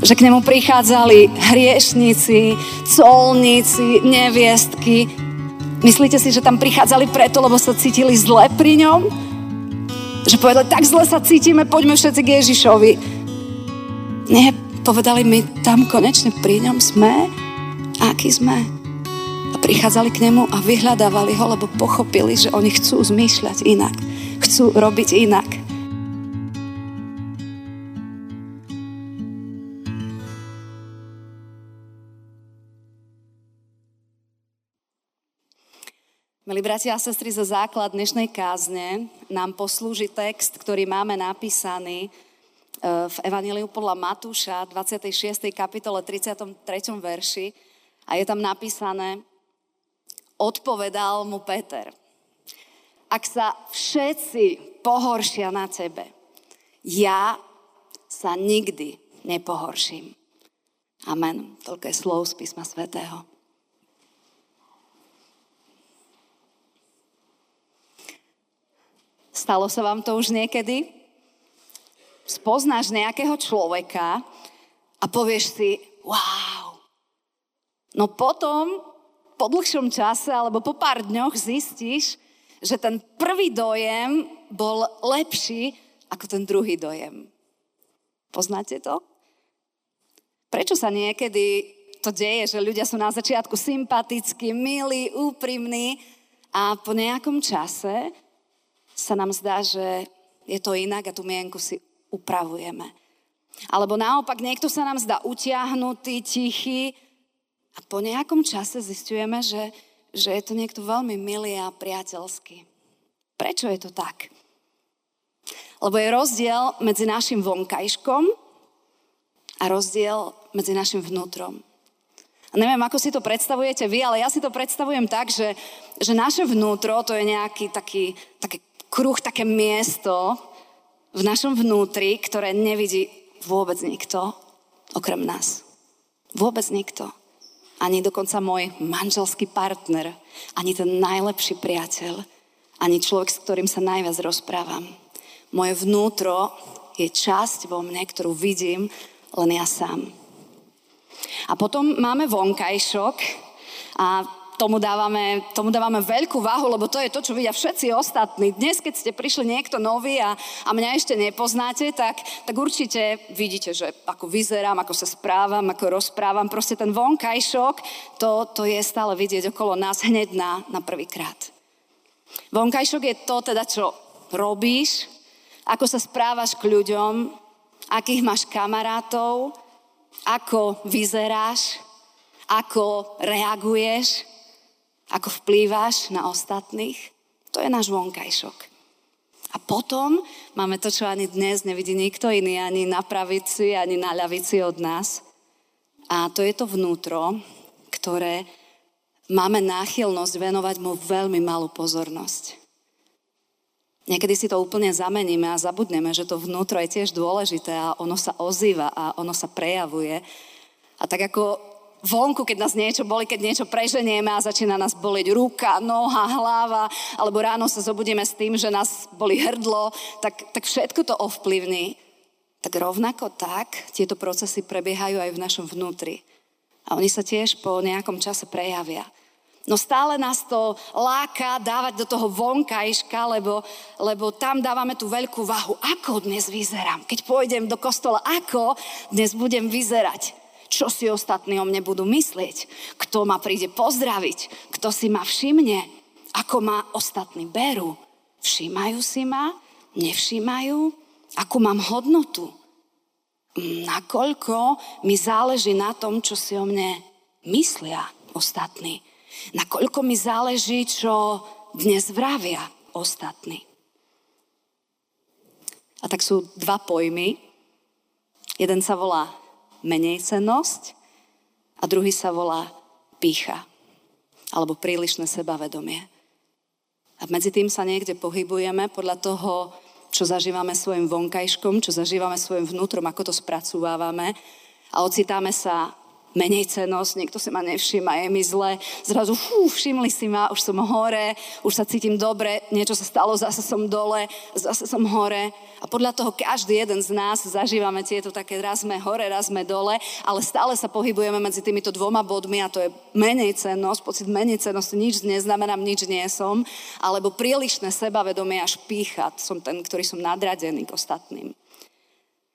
že k nemu prichádzali hriešnici, colníci, neviestky. Myslíte si, že tam prichádzali preto, lebo sa cítili zle pri ňom? Že povedali, tak zle sa cítime, poďme všetci k Ježišovi. Nie, povedali, my tam konečne pri ňom sme, aký sme. A prichádzali k nemu a vyhľadávali ho, lebo pochopili, že oni chcú zmýšľať inak. Chcú robiť inak. Milí bratia a sestry, za základ dnešnej kázne nám poslúži text, ktorý máme napísaný e, v Evangeliu podľa Matúša, 26. kapitole, 33. verši. A je tam napísané, odpovedal mu Peter, ak sa všetci pohoršia na tebe, ja sa nikdy nepohorším. Amen. Toľko je slov z písma svätého. Stalo sa vám to už niekedy? Spoznáš nejakého človeka a povieš si, wow. No potom, po dlhšom čase alebo po pár dňoch zistíš, že ten prvý dojem bol lepší ako ten druhý dojem. Poznáte to? Prečo sa niekedy to deje, že ľudia sú na začiatku sympatickí, milí, úprimní a po nejakom čase sa nám zdá, že je to inak a tú mienku si upravujeme. Alebo naopak, niekto sa nám zdá utiahnutý, tichý a po nejakom čase zistujeme, že, že je to niekto veľmi milý a priateľský. Prečo je to tak? Lebo je rozdiel medzi našim vonkajškom a rozdiel medzi našim vnútrom. A neviem, ako si to predstavujete vy, ale ja si to predstavujem tak, že, že naše vnútro to je nejaký taký, také kruh, také miesto v našom vnútri, ktoré nevidí vôbec nikto okrem nás. Vôbec nikto. Ani dokonca môj manželský partner, ani ten najlepší priateľ, ani človek, s ktorým sa najviac rozprávam. Moje vnútro je časť vo mne, ktorú vidím len ja sám. A potom máme vonkajšok a tomu dávame, tomu dávame veľkú váhu, lebo to je to, čo vidia všetci ostatní. Dnes, keď ste prišli niekto nový a, a mňa ešte nepoznáte, tak, tak určite vidíte, že ako vyzerám, ako sa správam, ako rozprávam. Proste ten vonkajšok, to, to je stále vidieť okolo nás hneď na, na prvýkrát. Vonkajšok je to teda, čo robíš, ako sa správaš k ľuďom, akých máš kamarátov, ako vyzeráš, ako reaguješ, ako vplývaš na ostatných, to je náš vonkajšok. A potom máme to, čo ani dnes nevidí nikto iný, ani na pravici, ani na ľavici od nás. A to je to vnútro, ktoré máme náchylnosť venovať mu veľmi malú pozornosť. Niekedy si to úplne zameníme a zabudneme, že to vnútro je tiež dôležité a ono sa ozýva a ono sa prejavuje. A tak ako vonku, keď nás niečo boli, keď niečo preženieme a začína nás boleť ruka, noha, hlava, alebo ráno sa zobudíme s tým, že nás boli hrdlo, tak, tak všetko to ovplyvní. Tak rovnako tak tieto procesy prebiehajú aj v našom vnútri. A oni sa tiež po nejakom čase prejavia. No stále nás to láka dávať do toho vonkajška, lebo, lebo tam dávame tú veľkú váhu. Ako dnes vyzerám? Keď pôjdem do kostola, ako dnes budem vyzerať? Čo si ostatní o mne budú myslieť, kto ma príde pozdraviť, kto si ma všimne, ako ma ostatní berú. Všímajú si ma, nevšímajú, akú mám hodnotu. Nakoľko mi záleží na tom, čo si o mne myslia ostatní. Nakoľko mi záleží, čo dnes vravia ostatní. A tak sú dva pojmy. Jeden sa volá menejcenosť a druhý sa volá pícha alebo prílišné sebavedomie. A medzi tým sa niekde pohybujeme podľa toho, čo zažívame svojim vonkajškom, čo zažívame svojim vnútrom, ako to spracúvávame a ocitáme sa menej cenosť, niekto si ma nevšíma, je mi zle, zrazu fú, všimli si ma, už som hore, už sa cítim dobre, niečo sa stalo, zase som dole, zase som hore. A podľa toho každý jeden z nás zažívame tieto také raz sme hore, raz sme dole, ale stále sa pohybujeme medzi týmito dvoma bodmi a to je menej cennosť, pocit menej cennosti, nič neznamenám, nič nie som, alebo prílišné sebavedomie až pícha, som ten, ktorý som nadradený k ostatným.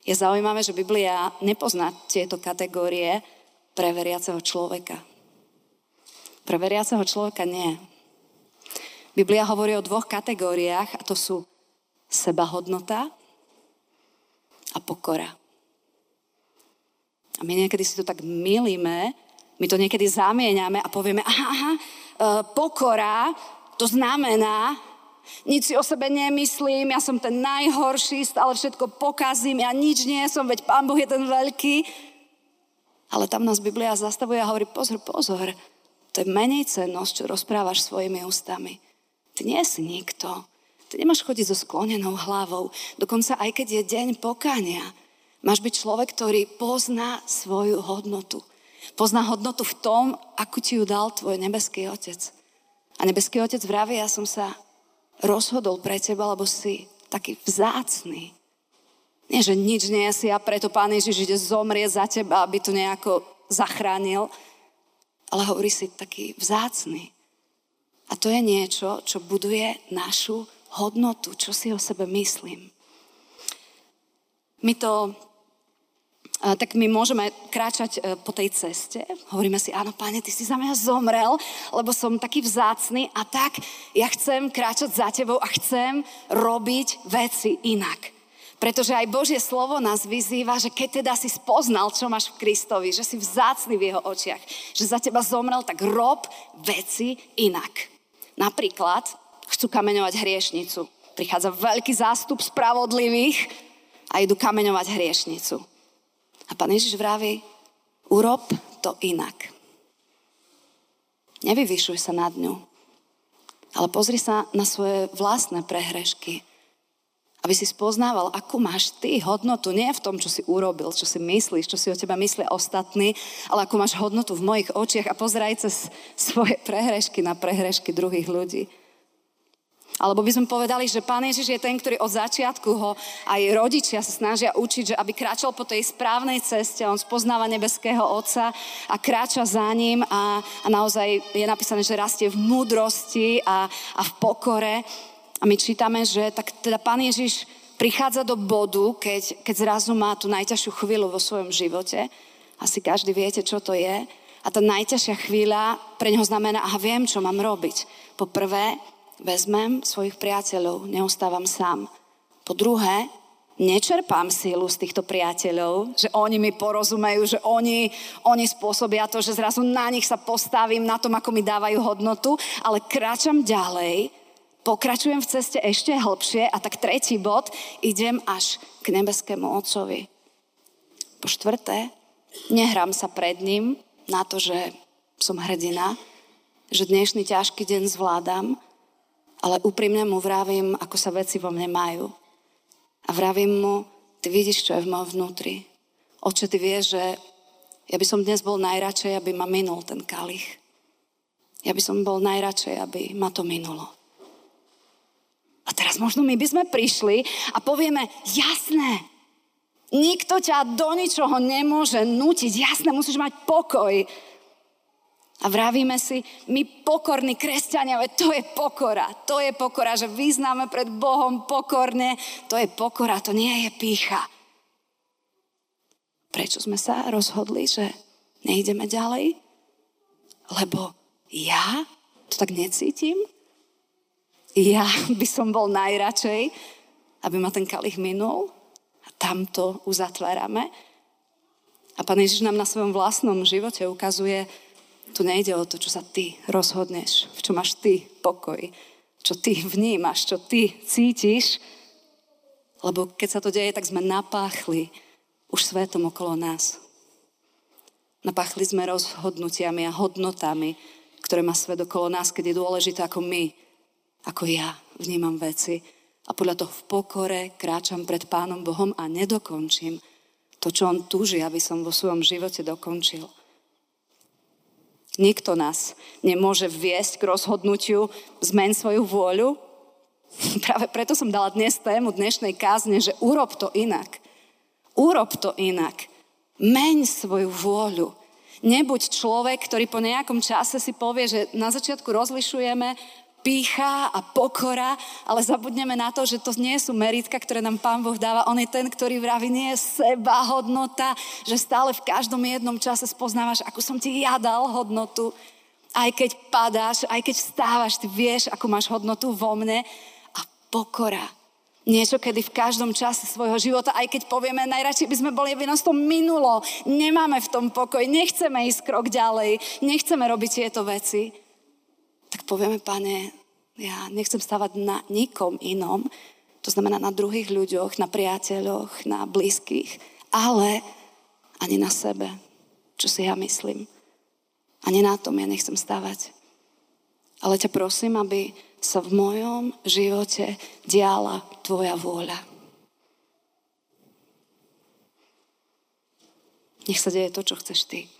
Je zaujímavé, že Biblia nepozná tieto kategórie, pre veriaceho človeka. Pre veriaceho človeka nie. Biblia hovorí o dvoch kategóriách a to sú sebahodnota a pokora. A my niekedy si to tak milíme, my to niekedy zamieňame a povieme, aha, aha, e, pokora, to znamená, nič si o sebe nemyslím, ja som ten najhorší, stále všetko pokazím, ja nič nie som, veď Pán Boh je ten veľký. Ale tam nás Biblia zastavuje a hovorí, pozor, pozor, to je menej cennosť, čo rozprávaš svojimi ústami. Ty nie si nikto. Ty nemáš chodiť so sklonenou hlavou. Dokonca aj keď je deň pokania, máš byť človek, ktorý pozná svoju hodnotu. Pozná hodnotu v tom, ako ti ju dal tvoj nebeský otec. A nebeský otec vraví, ja som sa rozhodol pre teba, lebo si taký vzácný. Nie, že nič nie si a preto Pán Ježiš ide zomrieť za teba, aby to nejako zachránil, ale hovorí si taký vzácný. A to je niečo, čo buduje našu hodnotu, čo si o sebe myslím. My to tak my môžeme kráčať e, po tej ceste. Hovoríme si, áno, páne, ty si za mňa zomrel, lebo som taký vzácný a tak ja chcem kráčať za tebou a chcem robiť veci inak. Pretože aj Božie slovo nás vyzýva, že keď teda si spoznal, čo máš v Kristovi, že si vzácný v jeho očiach, že za teba zomrel, tak rob veci inak. Napríklad chcú kameňovať hriešnicu. Prichádza veľký zástup spravodlivých a idú kameňovať hriešnicu. A pán Ježiš vraví, urob to inak. Nevyvyšuj sa nad ňu, ale pozri sa na svoje vlastné prehrešky aby si spoznával, akú máš ty hodnotu, nie v tom, čo si urobil, čo si myslíš, čo si o teba myslia ostatní, ale akú máš hodnotu v mojich očiach a pozeraj cez svoje prehrešky na prehrešky druhých ľudí. Alebo by sme povedali, že Pán Ježiš je ten, ktorý od začiatku ho aj rodičia sa snažia učiť, že aby kráčal po tej správnej ceste, on spoznáva nebeského Otca a kráča za ním a, a naozaj je napísané, že rastie v múdrosti a, a v pokore. A my čítame, že tak teda Pán Ježiš prichádza do bodu, keď, keď zrazu má tú najťažšiu chvíľu vo svojom živote. Asi každý viete, čo to je. A tá najťažšia chvíľa pre neho znamená, aha, viem, čo mám robiť. Po prvé, vezmem svojich priateľov, neostávam sám. Po druhé, nečerpám sílu z týchto priateľov, že oni mi porozumejú, že oni, oni spôsobia to, že zrazu na nich sa postavím, na tom, ako mi dávajú hodnotu, ale kráčam ďalej pokračujem v ceste ešte hlbšie a tak tretí bod, idem až k nebeskému Otcovi. Po štvrté, nehrám sa pred ním na to, že som hrdina, že dnešný ťažký deň zvládam, ale úprimne mu vravím, ako sa veci vo mne majú. A vravím mu, ty vidíš, čo je v mojom vnútri. Oče, ty vieš, že ja by som dnes bol najradšej, aby ma minul ten kalich. Ja by som bol najradšej, aby ma to minulo. A teraz možno my by sme prišli a povieme, jasné, nikto ťa do ničoho nemôže nutiť, jasné, musíš mať pokoj. A vravíme si, my pokorní kresťania, to je pokora, to je pokora, že vyznáme pred Bohom pokorne, to je pokora, to nie je pícha. Prečo sme sa rozhodli, že nejdeme ďalej? Lebo ja to tak necítim? Ja by som bol najradšej, aby ma ten kalich minul a tam to uzatvárame. A Pán Ježiš nám na svojom vlastnom živote ukazuje, tu nejde o to, čo sa ty rozhodneš, v čo máš ty pokoj, čo ty vnímaš, čo ty cítiš, lebo keď sa to deje, tak sme napáchli už svetom okolo nás. Napáchli sme rozhodnutiami a hodnotami, ktoré má svet okolo nás, keď je dôležité, ako my ako ja vnímam veci. A podľa toho v pokore kráčam pred Pánom Bohom a nedokončím to, čo On túži, aby som vo svojom živote dokončil. Nikto nás nemôže viesť k rozhodnutiu zmeň svoju vôľu. Práve preto som dala dnes tému dnešnej kázne, že urob to inak. Urob to inak. Meň svoju vôľu. Nebuď človek, ktorý po nejakom čase si povie, že na začiatku rozlišujeme pícha a pokora, ale zabudneme na to, že to nie sú meritka, ktoré nám Pán Boh dáva. On je ten, ktorý vraví, nie je seba hodnota, že stále v každom jednom čase spoznávaš, akú som ti ja dal hodnotu. Aj keď padáš, aj keď vstávaš, ty vieš, akú máš hodnotu vo mne. A pokora. Niečo, kedy v každom čase svojho života, aj keď povieme, najradšej by sme boli, aby nás to minulo, nemáme v tom pokoj, nechceme ísť krok ďalej, nechceme robiť tieto veci tak povieme, pane, ja nechcem stávať na nikom inom, to znamená na druhých ľuďoch, na priateľoch, na blízkych, ale ani na sebe, čo si ja myslím. Ani na tom ja nechcem stávať. Ale ťa prosím, aby sa v mojom živote diala tvoja vôľa. Nech sa deje to, čo chceš ty.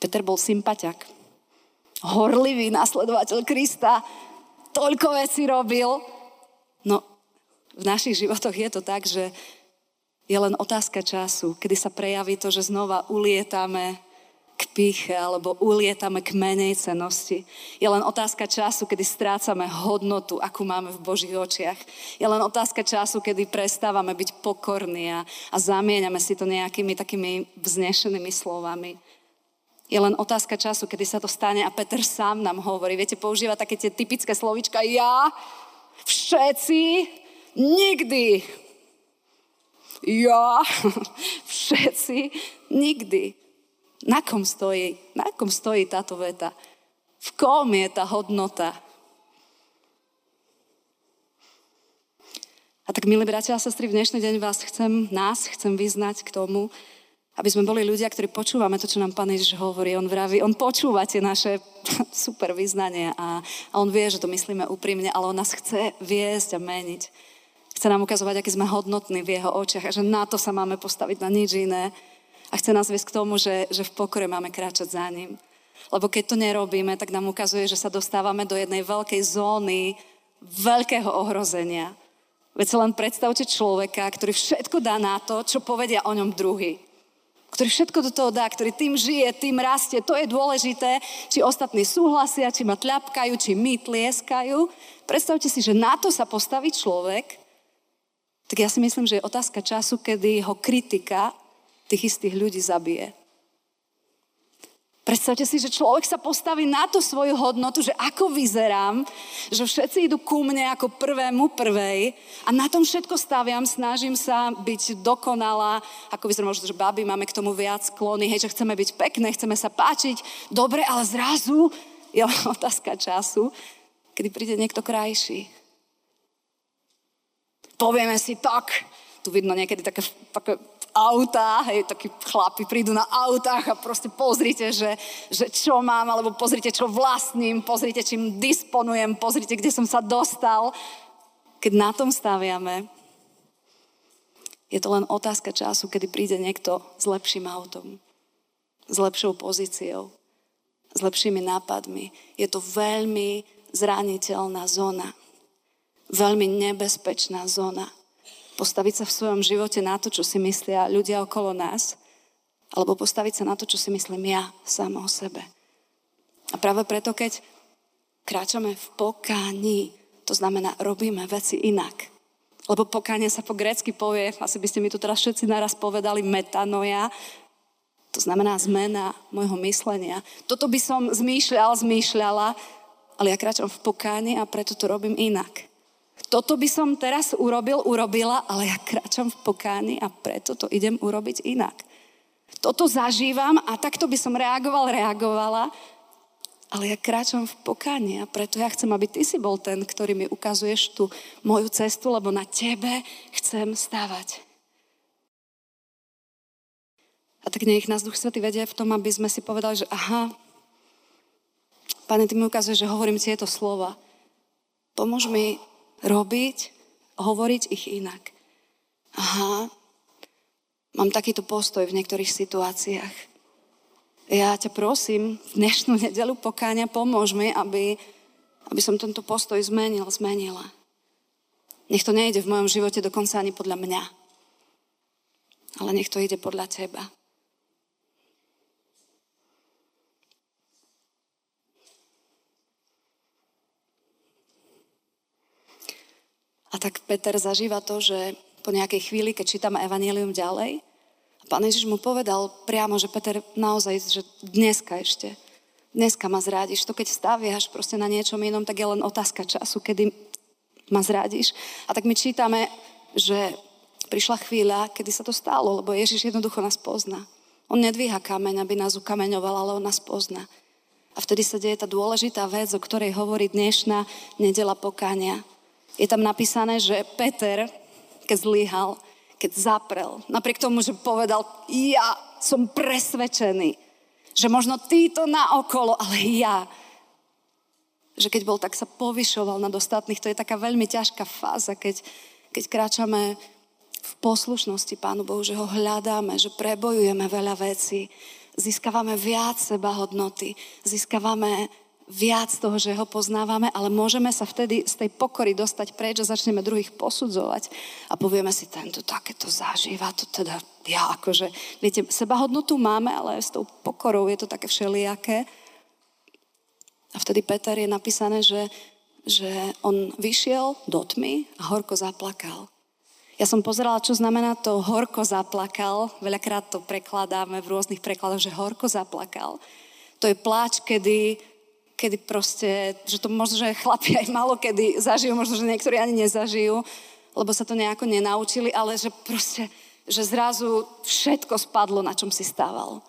Peter bol sympaťak horlivý nasledovateľ Krista, toľko vecí robil. No, v našich životoch je to tak, že je len otázka času, kedy sa prejaví to, že znova ulietame k píche alebo ulietame k menej cenosti. Je len otázka času, kedy strácame hodnotu, akú máme v Božích očiach. Je len otázka času, kedy prestávame byť pokorní a, a zamieňame si to nejakými takými vznešenými slovami. Je len otázka času, kedy sa to stane a Peter sám nám hovorí. Viete, používa také tie typické slovička ja, všetci, nikdy. Ja, všetci, nikdy. Na kom stojí? Na kom stojí táto veta? V kom je tá hodnota? A tak, milí bratia a sestry, v dnešný deň vás chcem, nás chcem vyznať k tomu, aby sme boli ľudia, ktorí počúvame to, čo nám Pán Ježiš hovorí. On vraví, on počúva tie naše super vyznania a, a on vie, že to myslíme úprimne, ale on nás chce viesť a meniť. Chce nám ukazovať, aký sme hodnotní v jeho očiach a že na to sa máme postaviť, na nič iné. A chce nás viesť k tomu, že, že v pokore máme kráčať za ním. Lebo keď to nerobíme, tak nám ukazuje, že sa dostávame do jednej veľkej zóny veľkého ohrozenia. Veď sa len predstavte človeka, ktorý všetko dá na to, čo povedia o ňom druhý ktorý všetko do toho dá, ktorý tým žije, tým rastie. To je dôležité, či ostatní súhlasia, či ma tľapkajú, či my tlieskajú. Predstavte si, že na to sa postaví človek, tak ja si myslím, že je otázka času, kedy ho kritika tých istých ľudí zabije. Predstavte si, že človek sa postaví na tú svoju hodnotu, že ako vyzerám, že všetci idú ku mne ako prvému prvej a na tom všetko staviam, snažím sa byť dokonalá, ako vyzerám, možno, že baby máme k tomu viac sklony, hej, že chceme byť pekné, chceme sa páčiť, dobre, ale zrazu je otázka času, kedy príde niekto krajší. Povieme si tak, tu vidno niekedy také, také autá, hej, takí chlapi prídu na autách a proste pozrite, že, že čo mám, alebo pozrite, čo vlastním, pozrite, čím disponujem, pozrite, kde som sa dostal. Keď na tom staviame, je to len otázka času, kedy príde niekto s lepším autom, s lepšou pozíciou, s lepšími nápadmi. Je to veľmi zraniteľná zóna. Veľmi nebezpečná zóna postaviť sa v svojom živote na to, čo si myslia ľudia okolo nás, alebo postaviť sa na to, čo si myslím ja sama o sebe. A práve preto, keď kráčame v pokáni, to znamená, robíme veci inak. Lebo pokánie sa po grécky povie, asi by ste mi tu teraz všetci naraz povedali, metanoja, to znamená zmena môjho myslenia. Toto by som zmýšľal, zmýšľala, ale ja kráčam v pokáni a preto to robím inak toto by som teraz urobil, urobila, ale ja kráčam v pokáni a preto to idem urobiť inak. Toto zažívam a takto by som reagoval, reagovala, ale ja kráčam v pokáni a preto ja chcem, aby ty si bol ten, ktorý mi ukazuješ tú moju cestu, lebo na tebe chcem stávať. A tak nech nás Duch Svety vedie v tom, aby sme si povedali, že aha, Pane, Ty mi ukazuješ, že hovorím tieto slova. Pomôž mi robiť, hovoriť ich inak. Aha, mám takýto postoj v niektorých situáciách. Ja ťa prosím, v dnešnú nedelu pokáňa pomôž mi, aby, aby som tento postoj zmenil, zmenila. Nech to nejde v mojom živote dokonca ani podľa mňa. Ale nech to ide podľa teba. A tak Peter zažíva to, že po nejakej chvíli, keď čítame Evangelium ďalej, Pán Ježiš mu povedal priamo, že Peter naozaj, že dneska ešte, dneska ma zrádiš. To keď staviaš proste na niečom inom, tak je len otázka času, kedy ma zrádiš. A tak my čítame, že prišla chvíľa, kedy sa to stalo, lebo Ježiš jednoducho nás pozná. On nedvíha kameň, aby nás ukameňoval, ale on nás pozná. A vtedy sa deje tá dôležitá vec, o ktorej hovorí dnešná nedela pokáňa. Je tam napísané, že Peter, keď zlyhal, keď zaprel, napriek tomu, že povedal, ja som presvedčený, že možno títo na okolo, ale ja, že keď bol, tak sa povyšoval nad ostatných. To je taká veľmi ťažká fáza, keď, keď kráčame v poslušnosti Pánu Bohu, že ho hľadáme, že prebojujeme veľa vecí, získavame viac seba hodnoty, získavame viac toho, že ho poznávame, ale môžeme sa vtedy z tej pokory dostať preč a začneme druhých posudzovať a povieme si, tento takéto zažíva, to teda ja akože, viete, sebahodnotu máme, ale s tou pokorou je to také všelijaké. A vtedy Peter je napísané, že, že on vyšiel do tmy a horko zaplakal. Ja som pozerala, čo znamená to horko zaplakal. Veľakrát to prekladáme v rôznych prekladoch, že horko zaplakal. To je pláč, kedy kedy proste, že to možno, že chlapi aj malo kedy zažijú, možno, že niektorí ani nezažijú, lebo sa to nejako nenaučili, ale že proste, že zrazu všetko spadlo, na čom si stával.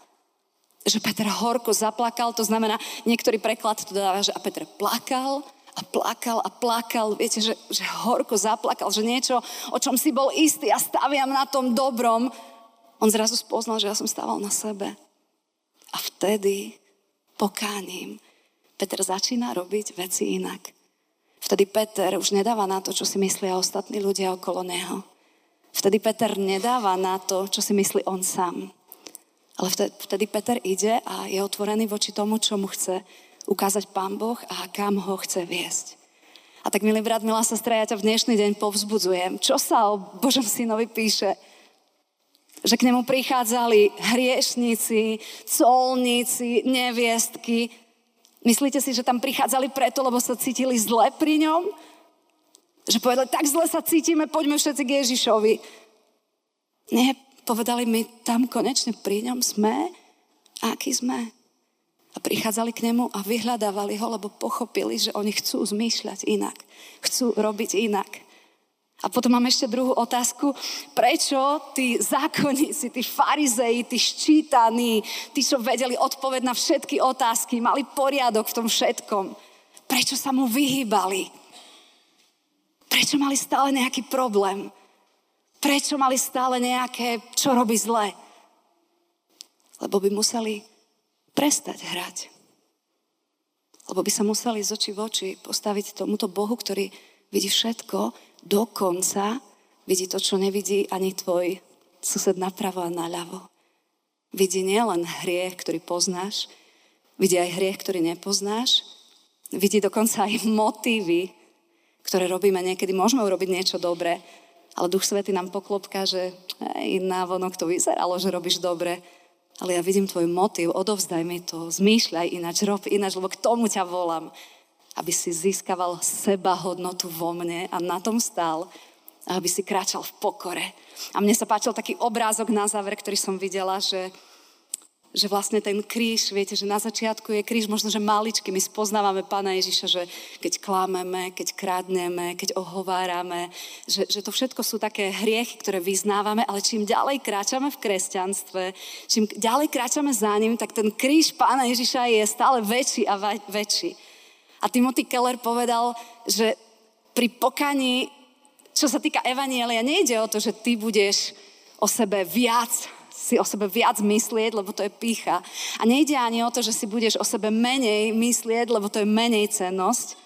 Že Peter horko zaplakal, to znamená, niektorý preklad to dáva, že a Peter plakal a plakal a plakal, viete, že, že horko zaplakal, že niečo, o čom si bol istý a staviam na tom dobrom, on zrazu spoznal, že ja som stával na sebe. A vtedy pokáním Peter začína robiť veci inak. Vtedy Peter už nedáva na to, čo si myslia ostatní ľudia okolo neho. Vtedy Peter nedáva na to, čo si myslí on sám. Ale vtedy, Peter ide a je otvorený voči tomu, čo mu chce ukázať Pán Boh a kam ho chce viesť. A tak, milý brat, milá sestra, ja ťa v dnešný deň povzbudzujem. Čo sa o Božom synovi píše? Že k nemu prichádzali hriešníci, colníci, neviestky, Myslíte si, že tam prichádzali preto, lebo sa cítili zle pri ňom? Že povedali, tak zle sa cítime, poďme všetci k Ježišovi. Nie, povedali my, tam konečne pri ňom sme, aký sme. A prichádzali k nemu a vyhľadávali ho, lebo pochopili, že oni chcú zmýšľať inak. Chcú robiť inak. A potom mám ešte druhú otázku. Prečo tí zákonníci, tí farizeji, tí ščítaní, tí, čo vedeli odpoveď na všetky otázky, mali poriadok v tom všetkom, prečo sa mu vyhýbali? Prečo mali stále nejaký problém? Prečo mali stále nejaké, čo robí zle? Lebo by museli prestať hrať. Lebo by sa museli z očí v oči postaviť tomuto Bohu, ktorý vidí všetko dokonca vidí to, čo nevidí ani tvoj sused napravo a naľavo. Vidí nielen hriech, ktorý poznáš, vidí aj hriech, ktorý nepoznáš, vidí dokonca aj motívy, ktoré robíme niekedy. Môžeme urobiť niečo dobré, ale Duch Svety nám poklopka, že hej, návonok to vyzeralo, že robíš dobre, ale ja vidím tvoj motív, odovzdaj mi to, zmýšľaj ináč, rob ináč, lebo k tomu ťa volám aby si získaval seba hodnotu vo mne a na tom stál aby si kráčal v pokore. A mne sa páčil taký obrázok na záver, ktorý som videla, že, že vlastne ten kríž, viete, že na začiatku je kríž možno, že maličký. My spoznávame Pána Ježiša, že keď klameme, keď krádneme, keď ohovárame, že, že to všetko sú také hriechy, ktoré vyznávame, ale čím ďalej kráčame v kresťanstve, čím ďalej kráčame za ním, tak ten kríž Pána Ježiša je stále väčší a väčší. A Timothy Keller povedal, že pri pokaní, čo sa týka Evanielia, nejde o to, že ty budeš o sebe viac si o sebe viac myslieť, lebo to je pícha. A nejde ani o to, že si budeš o sebe menej myslieť, lebo to je menej cennosť.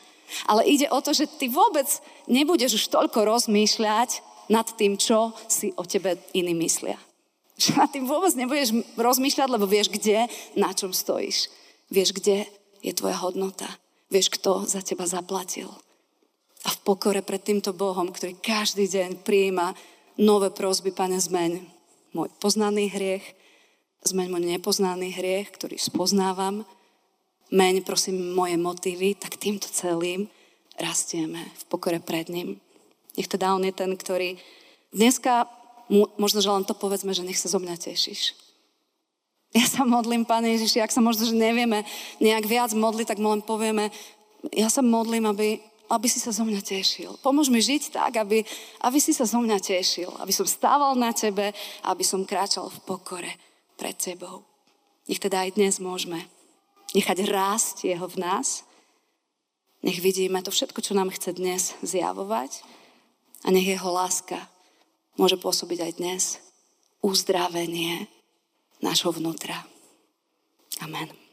Ale ide o to, že ty vôbec nebudeš už toľko rozmýšľať nad tým, čo si o tebe iní myslia. Že na tým vôbec nebudeš rozmýšľať, lebo vieš, kde, na čom stojíš. Vieš, kde je tvoja hodnota. Vieš, kto za teba zaplatil. A v pokore pred týmto Bohom, ktorý každý deň prijíma nové prosby, Pane, zmeň môj poznaný hriech, zmeň môj nepoznaný hriech, ktorý spoznávam, meň, prosím, moje motívy, tak týmto celým rastieme v pokore pred ním. Nech teda on je ten, ktorý dneska, možno, že len to povedzme, že nech sa zo mňa tešíš. Ja sa modlím, Pane Ježiši, ak sa možno, že nevieme nejak viac modliť, tak mu len povieme, ja sa modlím, aby, aby si sa zo mňa tešil. Pomôž mi žiť tak, aby, aby si sa zo mňa tešil. Aby som stával na tebe, aby som kráčal v pokore pred tebou. Nech teda aj dnes môžeme nechať rásť jeho v nás. Nech vidíme to všetko, čo nám chce dnes zjavovať. A nech jeho láska môže pôsobiť aj dnes uzdravenie nášho vnútra. Amen.